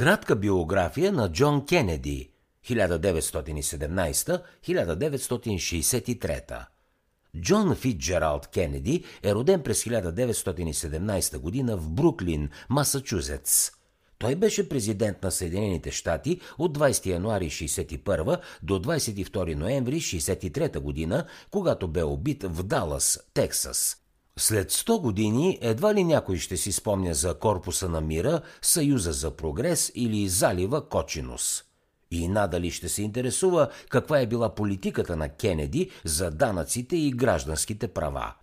Кратка биография на Джон Кенеди 1917-1963. Джон Фитджералд Кенеди е роден през 1917 година в Бруклин, Масачузетс. Той беше президент на Съединените щати от 20 януари 61 до 22 ноември 63 година, когато бе убит в Далас, Тексас. След 100 години едва ли някой ще си спомня за Корпуса на мира, Съюза за прогрес или залива Кочинус. И надали ще се интересува каква е била политиката на Кенеди за данъците и гражданските права.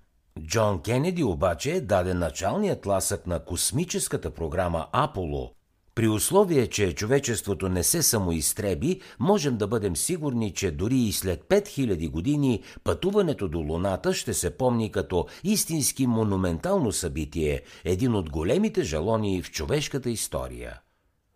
Джон Кенеди обаче даде началният ласък на космическата програма Аполо, при условие, че човечеството не се самоизтреби, можем да бъдем сигурни, че дори и след 5000 години пътуването до Луната ще се помни като истински монументално събитие, един от големите жалони в човешката история.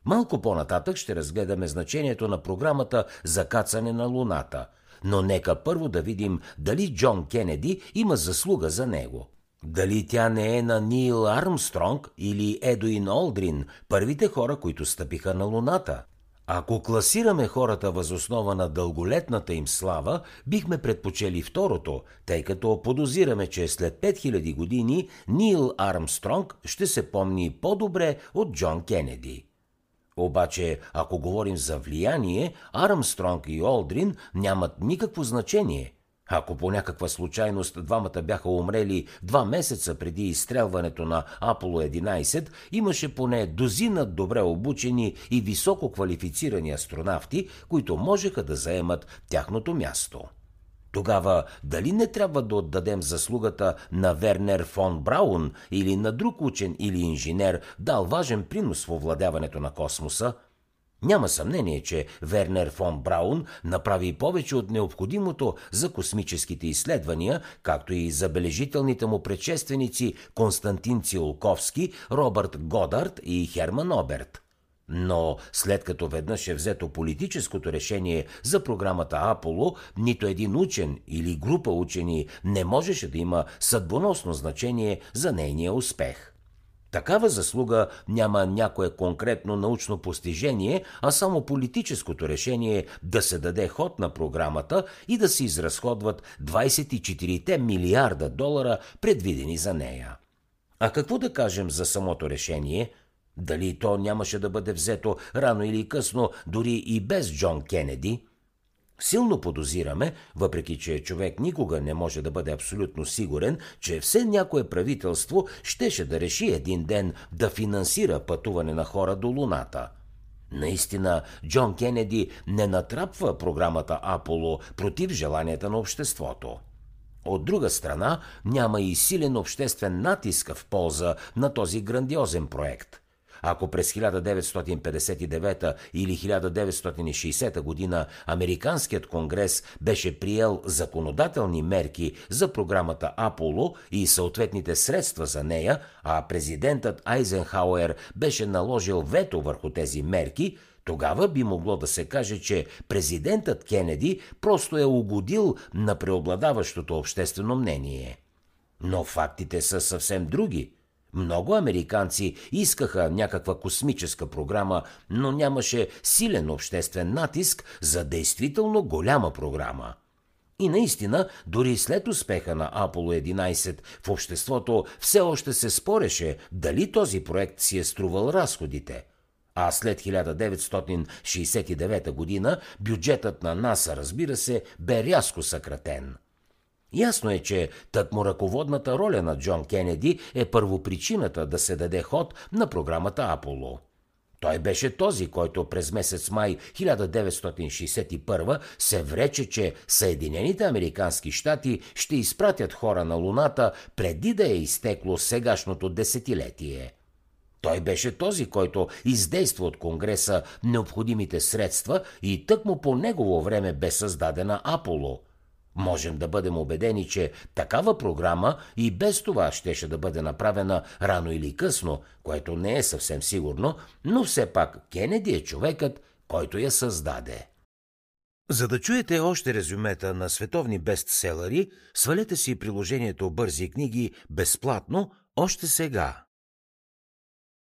Малко по-нататък ще разгледаме значението на програмата за кацане на Луната, но нека първо да видим дали Джон Кенеди има заслуга за него. Дали тя не е на Нил Армстронг или Едуин Олдрин, първите хора, които стъпиха на Луната? Ако класираме хората възоснова на дълголетната им слава, бихме предпочели второто, тъй като подозираме, че след 5000 години Нил Армстронг ще се помни по-добре от Джон Кенеди. Обаче, ако говорим за влияние, Армстронг и Олдрин нямат никакво значение – ако по някаква случайност двамата бяха умрели два месеца преди изстрелването на Аполо 11, имаше поне дозина добре обучени и високо квалифицирани астронавти, които можеха да заемат тяхното място. Тогава дали не трябва да отдадем заслугата на Вернер фон Браун или на друг учен или инженер, дал важен принос в овладяването на космоса – няма съмнение, че Вернер фон Браун направи повече от необходимото за космическите изследвания, както и забележителните му предшественици Константин Цилковски, Робърт Годард и Херман Оберт. Но след като веднъж е взето политическото решение за програмата Аполо, нито един учен или група учени не можеше да има съдбоносно значение за нейния успех. Такава заслуга няма някое конкретно научно постижение, а само политическото решение да се даде ход на програмата и да се изразходват 24 милиарда долара, предвидени за нея. А какво да кажем за самото решение? Дали то нямаше да бъде взето рано или късно, дори и без Джон Кенеди – Силно подозираме, въпреки че човек никога не може да бъде абсолютно сигурен, че все някое правителство щеше да реши един ден да финансира пътуване на хора до Луната. Наистина, Джон Кенеди не натрапва програмата Аполо против желанията на обществото. От друга страна, няма и силен обществен натиск в полза на този грандиозен проект. Ако през 1959 или 1960 година Американският конгрес беше приел законодателни мерки за програмата Аполо и съответните средства за нея, а президентът Айзенхауер беше наложил вето върху тези мерки, тогава би могло да се каже, че президентът Кенеди просто е угодил на преобладаващото обществено мнение. Но фактите са съвсем други – много американци искаха някаква космическа програма, но нямаше силен обществен натиск за действително голяма програма. И наистина, дори след успеха на Аполо 11 в обществото все още се спореше дали този проект си е струвал разходите. А след 1969 година бюджетът на НАСА, разбира се, бе рязко съкратен – Ясно е, че тъкмо ръководната роля на Джон Кенеди е първопричината да се даде ход на програмата Аполо. Той беше този, който през месец май 1961 се врече, че Съединените Американски щати ще изпратят хора на Луната преди да е изтекло сегашното десетилетие. Той беше този, който издейства от Конгреса необходимите средства и тъкмо по негово време бе създадена Аполо – Можем да бъдем убедени, че такава програма и без това щеше да бъде направена рано или късно, което не е съвсем сигурно, но все пак Кенеди е човекът, който я създаде. За да чуете още резюмета на световни бестселери, свалете си приложението Бързи книги безплатно още сега.